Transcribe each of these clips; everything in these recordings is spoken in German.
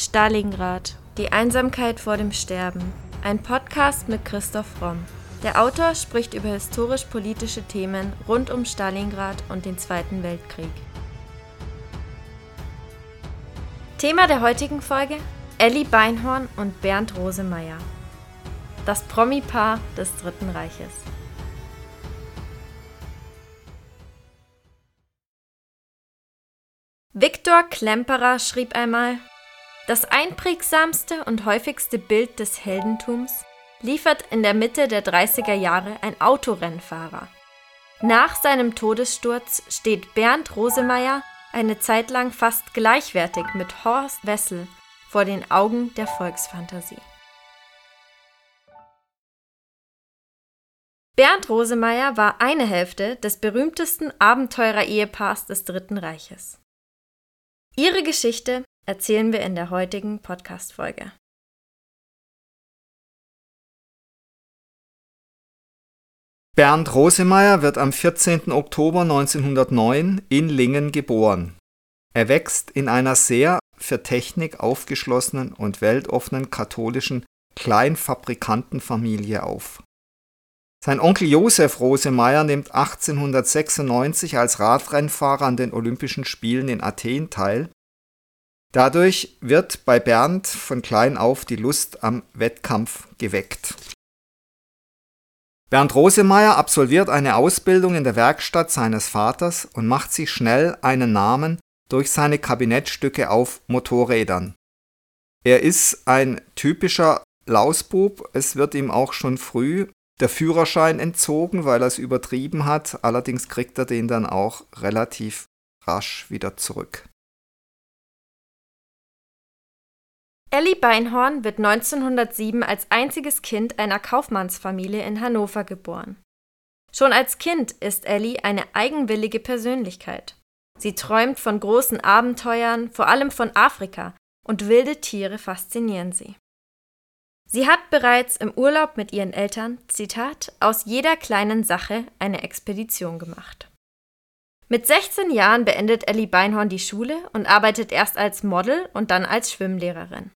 Stalingrad. Die Einsamkeit vor dem Sterben. Ein Podcast mit Christoph Romm. Der Autor spricht über historisch-politische Themen rund um Stalingrad und den Zweiten Weltkrieg. Thema der heutigen Folge: Elli Beinhorn und Bernd Rosemeyer. Das Promi-Paar des Dritten Reiches. Viktor Klemperer schrieb einmal, das einprägsamste und häufigste Bild des Heldentums liefert in der Mitte der 30er Jahre ein Autorennfahrer. Nach seinem Todessturz steht Bernd Rosemeyer eine Zeit lang fast gleichwertig mit Horst Wessel vor den Augen der Volksfantasie. Bernd Rosemeyer war eine Hälfte des berühmtesten Abenteurer-Ehepaars des Dritten Reiches. Ihre Geschichte erzählen wir in der heutigen Podcast-Folge. Bernd Rosemeyer wird am 14. Oktober 1909 in Lingen geboren. Er wächst in einer sehr für Technik aufgeschlossenen und weltoffenen katholischen Kleinfabrikantenfamilie auf. Sein Onkel Josef Rosemeyer nimmt 1896 als Radrennfahrer an den Olympischen Spielen in Athen teil. Dadurch wird bei Bernd von klein auf die Lust am Wettkampf geweckt. Bernd Rosemeyer absolviert eine Ausbildung in der Werkstatt seines Vaters und macht sich schnell einen Namen durch seine Kabinettstücke auf Motorrädern. Er ist ein typischer Lausbub, es wird ihm auch schon früh der Führerschein entzogen, weil er es übertrieben hat. Allerdings kriegt er den dann auch relativ rasch wieder zurück. Elli Beinhorn wird 1907 als einziges Kind einer Kaufmannsfamilie in Hannover geboren. Schon als Kind ist Elli eine eigenwillige Persönlichkeit. Sie träumt von großen Abenteuern, vor allem von Afrika, und wilde Tiere faszinieren sie. Sie hat bereits im Urlaub mit ihren Eltern, Zitat, aus jeder kleinen Sache eine Expedition gemacht. Mit 16 Jahren beendet Ellie Beinhorn die Schule und arbeitet erst als Model und dann als Schwimmlehrerin.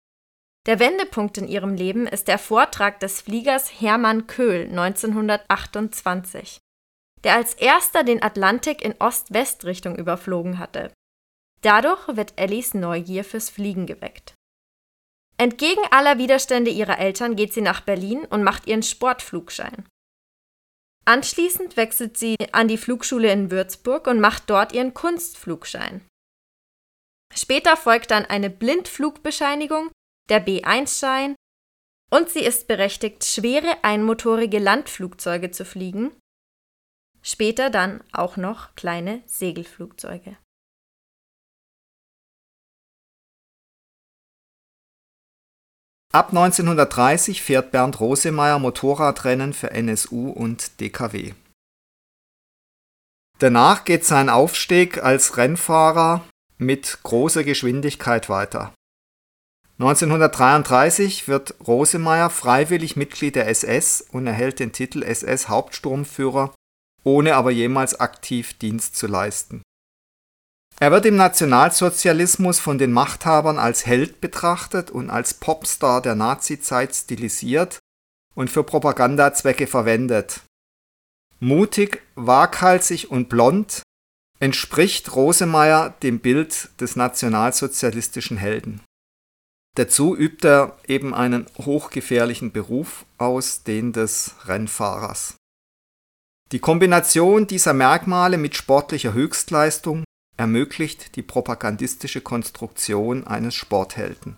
Der Wendepunkt in ihrem Leben ist der Vortrag des Fliegers Hermann Köhl 1928, der als erster den Atlantik in Ost-West-Richtung überflogen hatte. Dadurch wird Ellies Neugier fürs Fliegen geweckt. Entgegen aller Widerstände ihrer Eltern geht sie nach Berlin und macht ihren Sportflugschein. Anschließend wechselt sie an die Flugschule in Würzburg und macht dort ihren Kunstflugschein. Später folgt dann eine Blindflugbescheinigung, der B1-Schein und sie ist berechtigt, schwere einmotorige Landflugzeuge zu fliegen, später dann auch noch kleine Segelflugzeuge. Ab 1930 fährt Bernd Rosemeyer Motorradrennen für NSU und DKW. Danach geht sein Aufstieg als Rennfahrer mit großer Geschwindigkeit weiter. 1933 wird Rosemeyer freiwillig Mitglied der SS und erhält den Titel SS-Hauptsturmführer, ohne aber jemals aktiv Dienst zu leisten. Er wird im Nationalsozialismus von den Machthabern als Held betrachtet und als Popstar der Nazizeit stilisiert und für Propagandazwecke verwendet. Mutig, waghalsig und blond entspricht Rosemeyer dem Bild des nationalsozialistischen Helden. Dazu übt er eben einen hochgefährlichen Beruf aus, den des Rennfahrers. Die Kombination dieser Merkmale mit sportlicher Höchstleistung ermöglicht die propagandistische Konstruktion eines Sporthelden.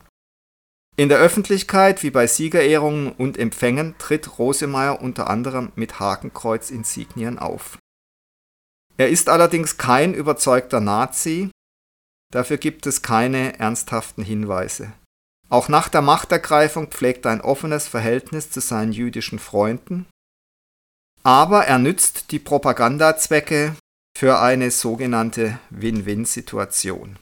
In der Öffentlichkeit wie bei Siegerehrungen und Empfängen tritt Rosemeyer unter anderem mit Hakenkreuz-Insignien auf. Er ist allerdings kein überzeugter Nazi, dafür gibt es keine ernsthaften Hinweise. Auch nach der Machtergreifung pflegt er ein offenes Verhältnis zu seinen jüdischen Freunden, aber er nützt die Propagandazwecke für eine sogenannte Win-Win-Situation.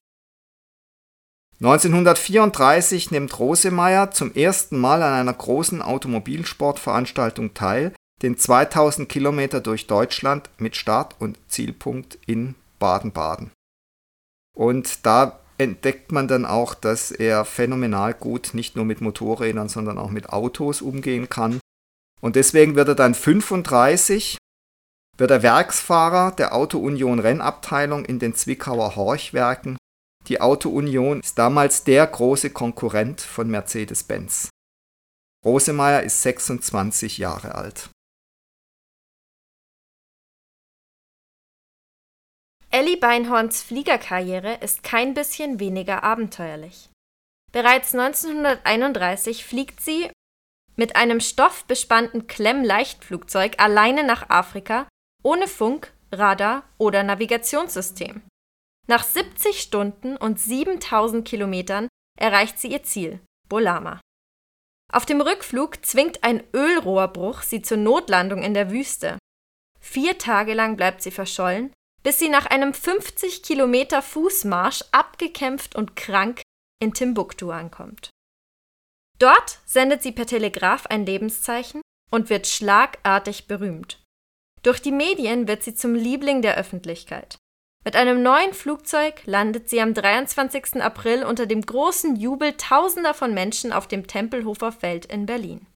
1934 nimmt Rosemeyer zum ersten Mal an einer großen Automobilsportveranstaltung teil, den 2000 Kilometer durch Deutschland mit Start und Zielpunkt in Baden-Baden. Und da entdeckt man dann auch, dass er phänomenal gut nicht nur mit Motorrädern, sondern auch mit Autos umgehen kann. Und deswegen wird er dann 35, wird er Werksfahrer der Auto Union Rennabteilung in den Zwickauer Horchwerken. Die Auto Union ist damals der große Konkurrent von Mercedes-Benz. Rosemeyer ist 26 Jahre alt. Ellie Beinhorns Fliegerkarriere ist kein bisschen weniger abenteuerlich. Bereits 1931 fliegt sie mit einem stoffbespannten Klemm-Leichtflugzeug alleine nach Afrika, ohne Funk, Radar oder Navigationssystem. Nach 70 Stunden und 7000 Kilometern erreicht sie ihr Ziel, Bolama. Auf dem Rückflug zwingt ein Ölrohrbruch sie zur Notlandung in der Wüste. Vier Tage lang bleibt sie verschollen, bis sie nach einem 50 Kilometer Fußmarsch abgekämpft und krank in Timbuktu ankommt. Dort sendet sie per Telegraph ein Lebenszeichen und wird schlagartig berühmt. Durch die Medien wird sie zum Liebling der Öffentlichkeit. Mit einem neuen Flugzeug landet sie am 23. April unter dem großen Jubel Tausender von Menschen auf dem Tempelhofer Feld in Berlin.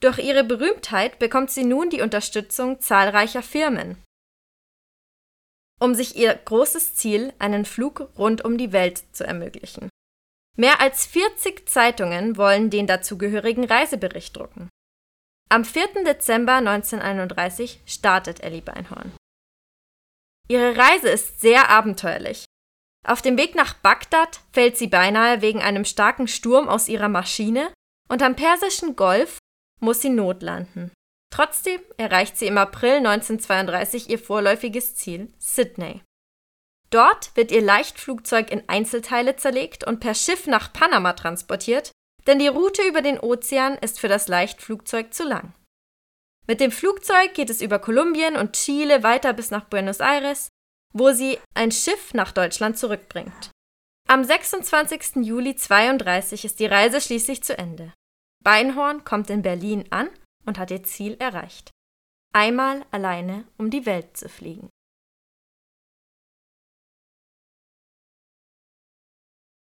Durch ihre Berühmtheit bekommt sie nun die Unterstützung zahlreicher Firmen, um sich ihr großes Ziel, einen Flug rund um die Welt zu ermöglichen. Mehr als 40 Zeitungen wollen den dazugehörigen Reisebericht drucken. Am 4. Dezember 1931 startet Ellie Beinhorn. Ihre Reise ist sehr abenteuerlich. Auf dem Weg nach Bagdad fällt sie beinahe wegen einem starken Sturm aus ihrer Maschine und am Persischen Golf muss sie notlanden. Trotzdem erreicht sie im April 1932 ihr vorläufiges Ziel, Sydney. Dort wird ihr Leichtflugzeug in Einzelteile zerlegt und per Schiff nach Panama transportiert, denn die Route über den Ozean ist für das Leichtflugzeug zu lang. Mit dem Flugzeug geht es über Kolumbien und Chile weiter bis nach Buenos Aires, wo sie ein Schiff nach Deutschland zurückbringt. Am 26. Juli 32 ist die Reise schließlich zu Ende. Beinhorn kommt in Berlin an und hat ihr Ziel erreicht. Einmal alleine um die Welt zu fliegen.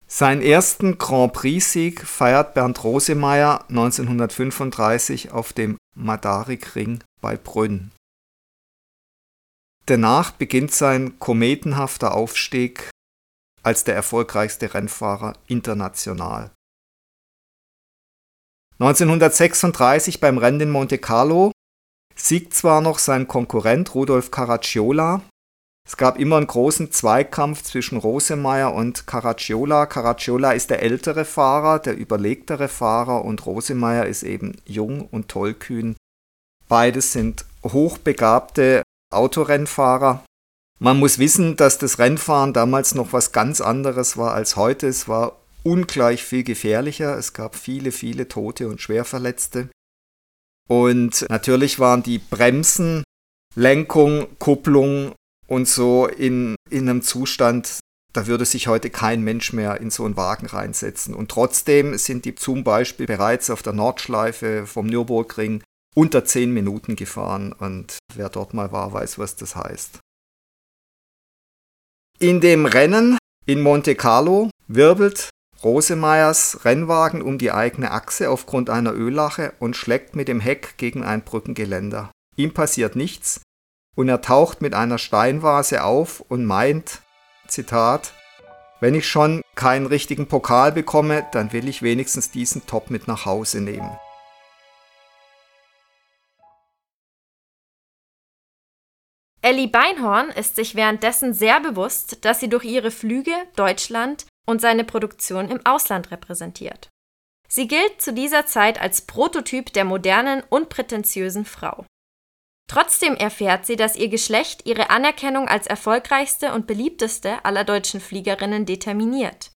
Seinen ersten Grand Prix-Sieg feiert Bernd Rosemeyer 1935 auf dem Madarik-Ring bei Brünn. Danach beginnt sein kometenhafter Aufstieg als der erfolgreichste Rennfahrer international. 1936 beim Rennen in Monte Carlo siegt zwar noch sein Konkurrent Rudolf Caracciola, es gab immer einen großen Zweikampf zwischen Rosemeyer und Caracciola. Caracciola ist der ältere Fahrer, der überlegtere Fahrer und Rosemeyer ist eben jung und tollkühn. Beides sind hochbegabte Autorennfahrer. Man muss wissen, dass das Rennfahren damals noch was ganz anderes war als heute. Es war ungleich viel gefährlicher. Es gab viele, viele Tote und Schwerverletzte. Und natürlich waren die Bremsen, Lenkung, Kupplung und so in, in einem Zustand, da würde sich heute kein Mensch mehr in so einen Wagen reinsetzen. Und trotzdem sind die zum Beispiel bereits auf der Nordschleife vom Nürburgring unter 10 Minuten gefahren. Und wer dort mal war, weiß, was das heißt. In dem Rennen in Monte Carlo wirbelt Rosemeyers Rennwagen um die eigene Achse aufgrund einer Öllache und schlägt mit dem Heck gegen ein Brückengeländer. Ihm passiert nichts, und er taucht mit einer Steinvase auf und meint, Zitat, wenn ich schon keinen richtigen Pokal bekomme, dann will ich wenigstens diesen Top mit nach Hause nehmen. Ellie Beinhorn ist sich währenddessen sehr bewusst, dass sie durch ihre Flüge Deutschland und seine Produktion im Ausland repräsentiert. Sie gilt zu dieser Zeit als Prototyp der modernen, unprätentiösen Frau. Trotzdem erfährt sie, dass ihr Geschlecht ihre Anerkennung als erfolgreichste und beliebteste aller deutschen Fliegerinnen determiniert.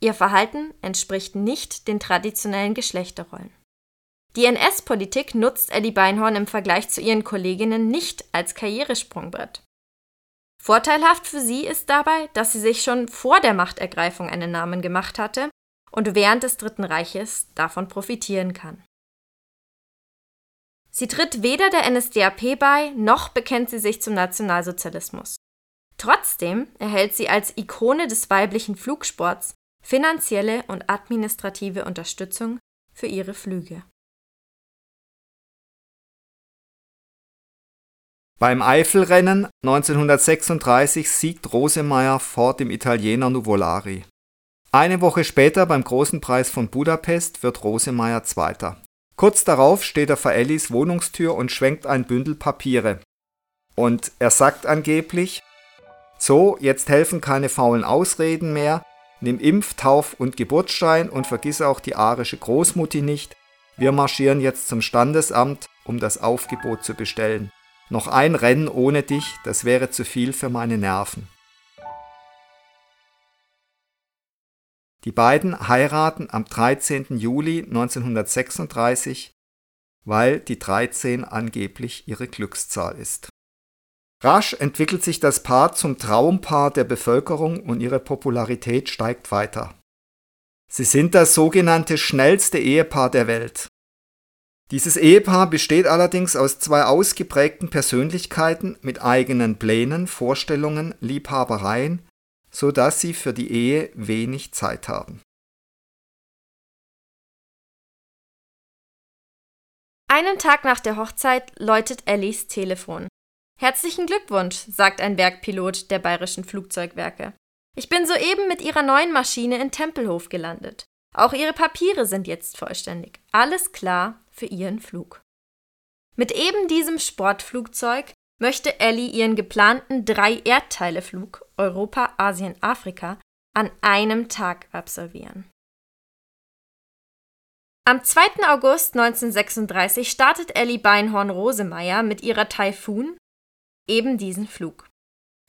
Ihr Verhalten entspricht nicht den traditionellen Geschlechterrollen. Die NS-Politik nutzt Ellie Beinhorn im Vergleich zu ihren Kolleginnen nicht als Karrieresprungbrett. Vorteilhaft für sie ist dabei, dass sie sich schon vor der Machtergreifung einen Namen gemacht hatte und während des Dritten Reiches davon profitieren kann. Sie tritt weder der NSDAP bei, noch bekennt sie sich zum Nationalsozialismus. Trotzdem erhält sie als Ikone des weiblichen Flugsports finanzielle und administrative Unterstützung für ihre Flüge. Beim Eifelrennen 1936 siegt Rosemeyer vor dem Italiener Nuvolari. Eine Woche später beim Großen Preis von Budapest wird Rosemeyer Zweiter. Kurz darauf steht er vor Ellis Wohnungstür und schwenkt ein Bündel Papiere. Und er sagt angeblich, so, jetzt helfen keine faulen Ausreden mehr, nimm Impf-, Tauf- und Geburtsschein und vergiss auch die arische Großmutti nicht, wir marschieren jetzt zum Standesamt, um das Aufgebot zu bestellen. Noch ein Rennen ohne dich, das wäre zu viel für meine Nerven. Die beiden heiraten am 13. Juli 1936, weil die 13 angeblich ihre Glückszahl ist. Rasch entwickelt sich das Paar zum Traumpaar der Bevölkerung und ihre Popularität steigt weiter. Sie sind das sogenannte schnellste Ehepaar der Welt. Dieses Ehepaar besteht allerdings aus zwei ausgeprägten Persönlichkeiten mit eigenen Plänen, Vorstellungen, Liebhabereien, so dass sie für die Ehe wenig Zeit haben. Einen Tag nach der Hochzeit läutet Ellis Telefon. Herzlichen Glückwunsch, sagt ein Werkpilot der Bayerischen Flugzeugwerke. Ich bin soeben mit Ihrer neuen Maschine in Tempelhof gelandet. Auch Ihre Papiere sind jetzt vollständig. Alles klar für Ihren Flug. Mit eben diesem Sportflugzeug möchte Ellie ihren geplanten Drei-Erdteile-Flug Europa, Asien, Afrika an einem Tag absolvieren. Am 2. August 1936 startet Ellie Beinhorn-Rosemeyer mit ihrer Taifun eben diesen Flug.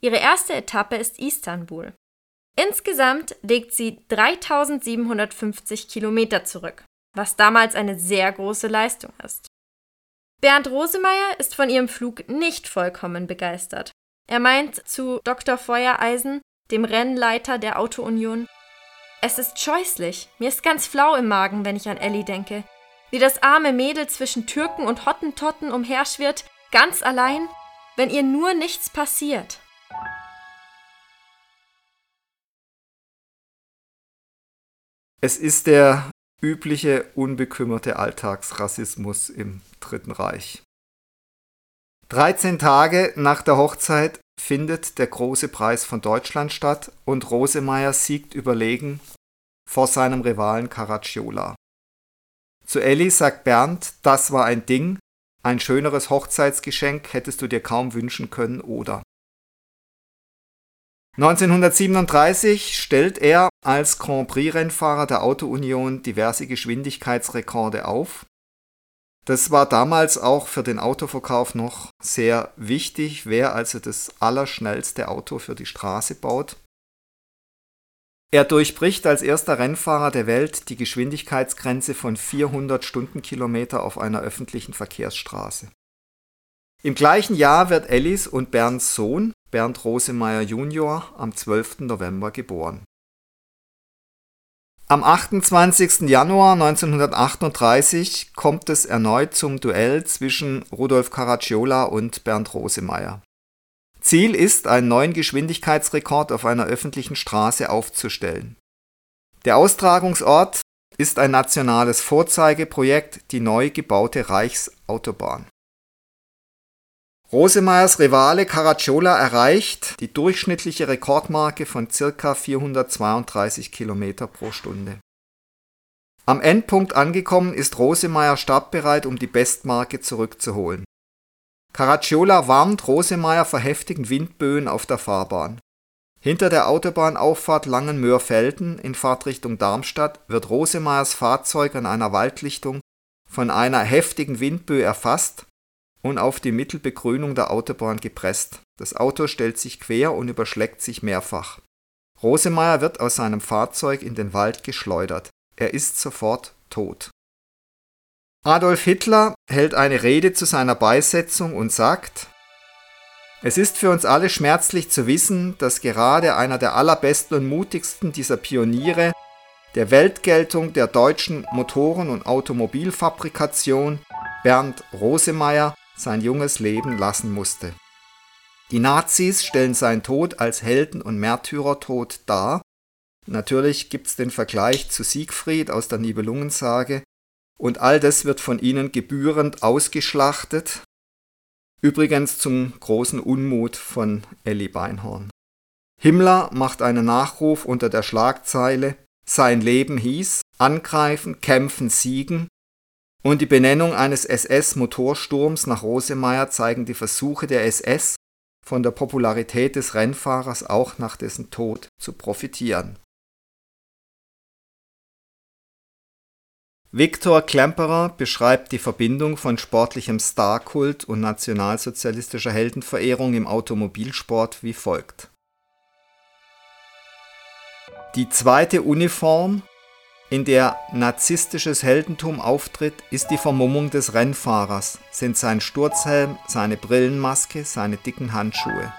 Ihre erste Etappe ist Istanbul. Insgesamt legt sie 3750 Kilometer zurück, was damals eine sehr große Leistung ist. Bernd Rosemeyer ist von ihrem Flug nicht vollkommen begeistert. Er meint zu Dr. Feuereisen, dem Rennleiter der Autounion, es ist scheußlich. Mir ist ganz flau im Magen, wenn ich an Ellie denke. Wie das arme Mädel zwischen Türken und Hottentotten umherschwirrt, ganz allein, wenn ihr nur nichts passiert. Es ist der übliche unbekümmerte Alltagsrassismus im Dritten Reich. 13 Tage nach der Hochzeit findet der große Preis von Deutschland statt und Rosemeyer siegt überlegen vor seinem Rivalen Caracciola. Zu Elli sagt Bernd, das war ein Ding, ein schöneres Hochzeitsgeschenk hättest du dir kaum wünschen können, oder? 1937 stellt er als Grand Prix-Rennfahrer der Auto-Union diverse Geschwindigkeitsrekorde auf. Das war damals auch für den Autoverkauf noch sehr wichtig, wer also das allerschnellste Auto für die Straße baut. Er durchbricht als erster Rennfahrer der Welt die Geschwindigkeitsgrenze von 400 Stundenkilometer auf einer öffentlichen Verkehrsstraße. Im gleichen Jahr wird Ellis und Bernds Sohn, Bernd Rosemeyer Jr., am 12. November geboren. Am 28. Januar 1938 kommt es erneut zum Duell zwischen Rudolf Caracciola und Bernd Rosemeyer. Ziel ist, einen neuen Geschwindigkeitsrekord auf einer öffentlichen Straße aufzustellen. Der Austragungsort ist ein nationales Vorzeigeprojekt, die neu gebaute Reichsautobahn. Rosemeyers Rivale Caracciola erreicht die durchschnittliche Rekordmarke von ca. 432 km pro Stunde. Am Endpunkt angekommen ist Rosemeyer startbereit, um die Bestmarke zurückzuholen. Caracciola warnt Rosemeyer vor heftigen Windböen auf der Fahrbahn. Hinter der Autobahnauffahrt Langenmöhr-Felden in Fahrtrichtung Darmstadt wird Rosemeyers Fahrzeug an einer Waldlichtung von einer heftigen Windböe erfasst und auf die Mittelbegrünung der Autobahn gepresst. Das Auto stellt sich quer und überschlägt sich mehrfach. Rosemeyer wird aus seinem Fahrzeug in den Wald geschleudert. Er ist sofort tot. Adolf Hitler hält eine Rede zu seiner Beisetzung und sagt, es ist für uns alle schmerzlich zu wissen, dass gerade einer der allerbesten und mutigsten dieser Pioniere der Weltgeltung der deutschen Motoren- und Automobilfabrikation, Bernd Rosemeyer, sein junges Leben lassen musste. Die Nazis stellen seinen Tod als Helden- und Märtyrertod dar. Natürlich gibt es den Vergleich zu Siegfried aus der Nibelungensage. Und all das wird von ihnen gebührend ausgeschlachtet. Übrigens zum großen Unmut von Elli Beinhorn. Himmler macht einen Nachruf unter der Schlagzeile Sein Leben hieß Angreifen, Kämpfen, Siegen und die Benennung eines SS-Motorsturms nach Rosemeyer zeigen die Versuche der SS, von der Popularität des Rennfahrers auch nach dessen Tod zu profitieren. Viktor Klemperer beschreibt die Verbindung von sportlichem Starkult und nationalsozialistischer Heldenverehrung im Automobilsport wie folgt. Die zweite Uniform, in der narzisstisches Heldentum auftritt, ist die Vermummung des Rennfahrers, sind sein Sturzhelm, seine Brillenmaske, seine dicken Handschuhe.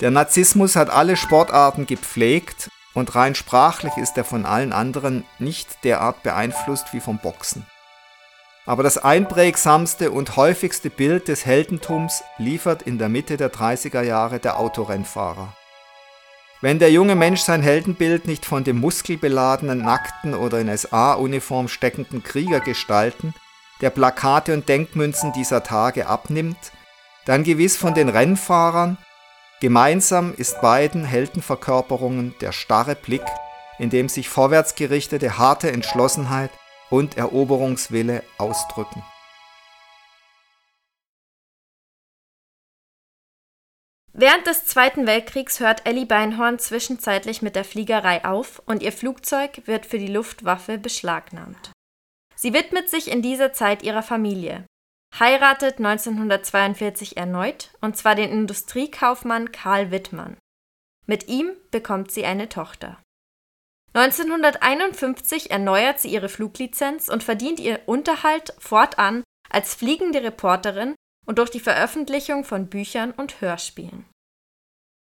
Der Narzissmus hat alle Sportarten gepflegt und rein sprachlich ist er von allen anderen nicht derart beeinflusst wie vom Boxen. Aber das einprägsamste und häufigste Bild des Heldentums liefert in der Mitte der 30er Jahre der Autorennfahrer. Wenn der junge Mensch sein Heldenbild nicht von dem muskelbeladenen, nackten oder in SA-Uniform steckenden Kriegergestalten der Plakate und Denkmünzen dieser Tage abnimmt, dann gewiss von den Rennfahrern, gemeinsam ist beiden Heldenverkörperungen der starre Blick, in dem sich vorwärtsgerichtete harte Entschlossenheit und Eroberungswille ausdrücken. Während des Zweiten Weltkriegs hört Ellie Beinhorn zwischenzeitlich mit der Fliegerei auf und ihr Flugzeug wird für die Luftwaffe beschlagnahmt. Sie widmet sich in dieser Zeit ihrer Familie, heiratet 1942 erneut, und zwar den Industriekaufmann Karl Wittmann. Mit ihm bekommt sie eine Tochter. 1951 erneuert sie ihre Fluglizenz und verdient ihr Unterhalt fortan als fliegende Reporterin und durch die Veröffentlichung von Büchern und Hörspielen.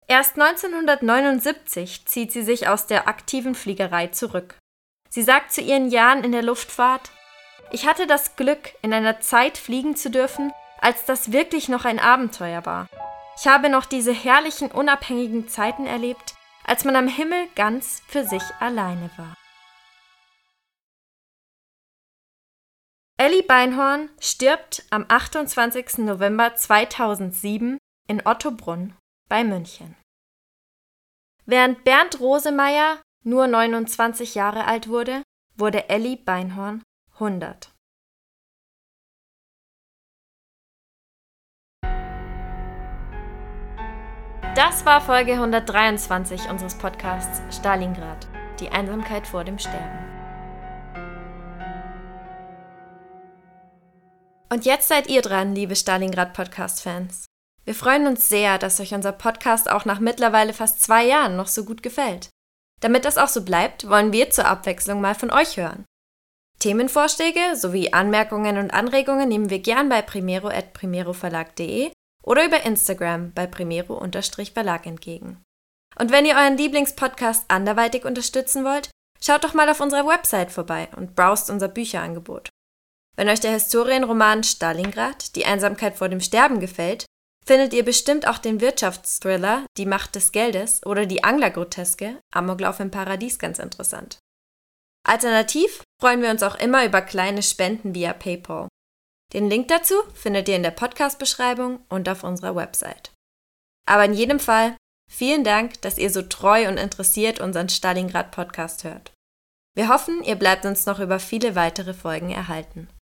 Erst 1979 zieht sie sich aus der aktiven Fliegerei zurück. Sie sagt zu ihren Jahren in der Luftfahrt, ich hatte das Glück, in einer Zeit fliegen zu dürfen, als das wirklich noch ein Abenteuer war. Ich habe noch diese herrlichen unabhängigen Zeiten erlebt, als man am Himmel ganz für sich alleine war. Ellie Beinhorn stirbt am 28. November 2007 in Ottobrunn bei München. Während Bernd Rosemeyer nur 29 Jahre alt wurde, wurde Ellie Beinhorn 100. Das war Folge 123 unseres Podcasts Stalingrad, die Einsamkeit vor dem Sterben. Und jetzt seid ihr dran, liebe Stalingrad-Podcast-Fans. Wir freuen uns sehr, dass euch unser Podcast auch nach mittlerweile fast zwei Jahren noch so gut gefällt. Damit das auch so bleibt, wollen wir zur Abwechslung mal von euch hören. Themenvorschläge sowie Anmerkungen und Anregungen nehmen wir gern bei primero.primeroverlag.de oder über Instagram bei primero-verlag entgegen. Und wenn ihr euren Lieblingspodcast anderweitig unterstützen wollt, schaut doch mal auf unserer Website vorbei und browst unser Bücherangebot. Wenn euch der Historienroman Stalingrad, die Einsamkeit vor dem Sterben gefällt, findet ihr bestimmt auch den Wirtschaftsthriller Die Macht des Geldes oder die Anglergroteske Amoklauf im Paradies ganz interessant. Alternativ freuen wir uns auch immer über kleine Spenden via PayPal. Den Link dazu findet ihr in der Podcast-Beschreibung und auf unserer Website. Aber in jedem Fall vielen Dank, dass ihr so treu und interessiert unseren Stalingrad-Podcast hört. Wir hoffen, ihr bleibt uns noch über viele weitere Folgen erhalten.